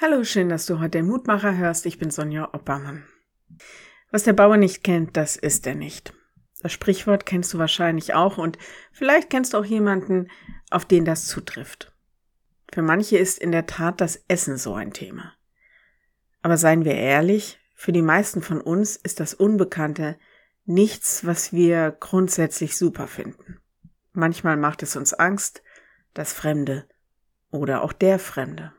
Hallo, schön, dass du heute den Mutmacher hörst. Ich bin Sonja Oppermann. Was der Bauer nicht kennt, das ist er nicht. Das Sprichwort kennst du wahrscheinlich auch und vielleicht kennst du auch jemanden, auf den das zutrifft. Für manche ist in der Tat das Essen so ein Thema. Aber seien wir ehrlich, für die meisten von uns ist das Unbekannte nichts, was wir grundsätzlich super finden. Manchmal macht es uns Angst, das Fremde oder auch der Fremde.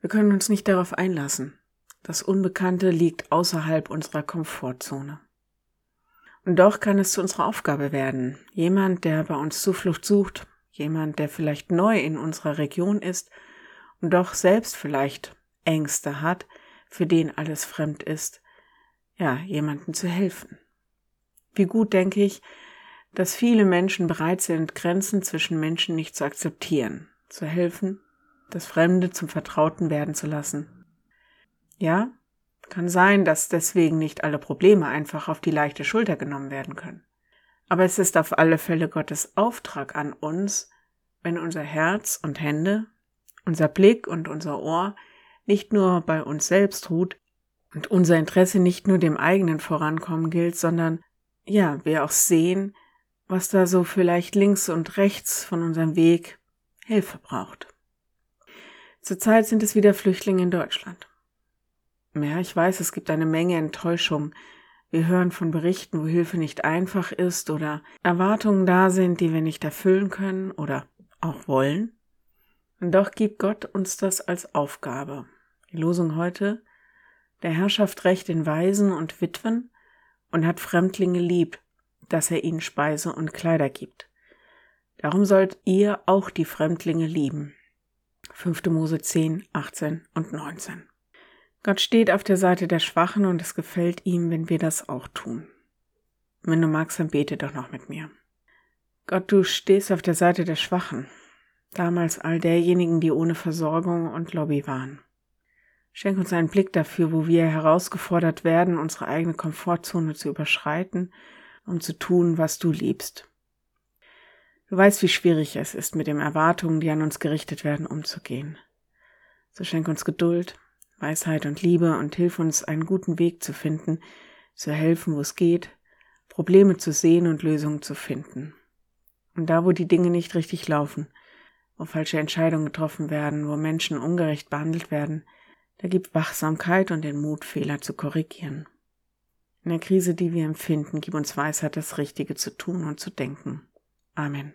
Wir können uns nicht darauf einlassen. Das Unbekannte liegt außerhalb unserer Komfortzone. Und doch kann es zu unserer Aufgabe werden. Jemand, der bei uns Zuflucht sucht, jemand, der vielleicht neu in unserer Region ist und doch selbst vielleicht Ängste hat, für den alles fremd ist, ja, jemanden zu helfen. Wie gut denke ich, dass viele Menschen bereit sind, Grenzen zwischen Menschen nicht zu akzeptieren, zu helfen das Fremde zum Vertrauten werden zu lassen. Ja, kann sein, dass deswegen nicht alle Probleme einfach auf die leichte Schulter genommen werden können. Aber es ist auf alle Fälle Gottes Auftrag an uns, wenn unser Herz und Hände, unser Blick und unser Ohr nicht nur bei uns selbst ruht und unser Interesse nicht nur dem eigenen Vorankommen gilt, sondern ja, wir auch sehen, was da so vielleicht links und rechts von unserem Weg Hilfe braucht. Zurzeit sind es wieder Flüchtlinge in Deutschland. Ja, ich weiß, es gibt eine Menge Enttäuschung. Wir hören von Berichten, wo Hilfe nicht einfach ist oder Erwartungen da sind, die wir nicht erfüllen können oder auch wollen. Und doch gibt Gott uns das als Aufgabe. Die Losung heute, der Herrschaft recht in Waisen und Witwen und hat Fremdlinge lieb, dass er ihnen Speise und Kleider gibt. Darum sollt ihr auch die Fremdlinge lieben. 5. Mose 10, 18 und 19. Gott steht auf der Seite der Schwachen und es gefällt ihm, wenn wir das auch tun. Wenn du magst, dann bete doch noch mit mir. Gott, du stehst auf der Seite der Schwachen, damals all derjenigen, die ohne Versorgung und Lobby waren. Schenk uns einen Blick dafür, wo wir herausgefordert werden, unsere eigene Komfortzone zu überschreiten, um zu tun, was du liebst. Du weißt, wie schwierig es ist, mit den Erwartungen, die an uns gerichtet werden, umzugehen. So schenk uns Geduld, Weisheit und Liebe und hilf uns, einen guten Weg zu finden, zu helfen, wo es geht, Probleme zu sehen und Lösungen zu finden. Und da, wo die Dinge nicht richtig laufen, wo falsche Entscheidungen getroffen werden, wo Menschen ungerecht behandelt werden, da gib Wachsamkeit und den Mut, Fehler zu korrigieren. In der Krise, die wir empfinden, gib uns Weisheit, das Richtige zu tun und zu denken. Amen.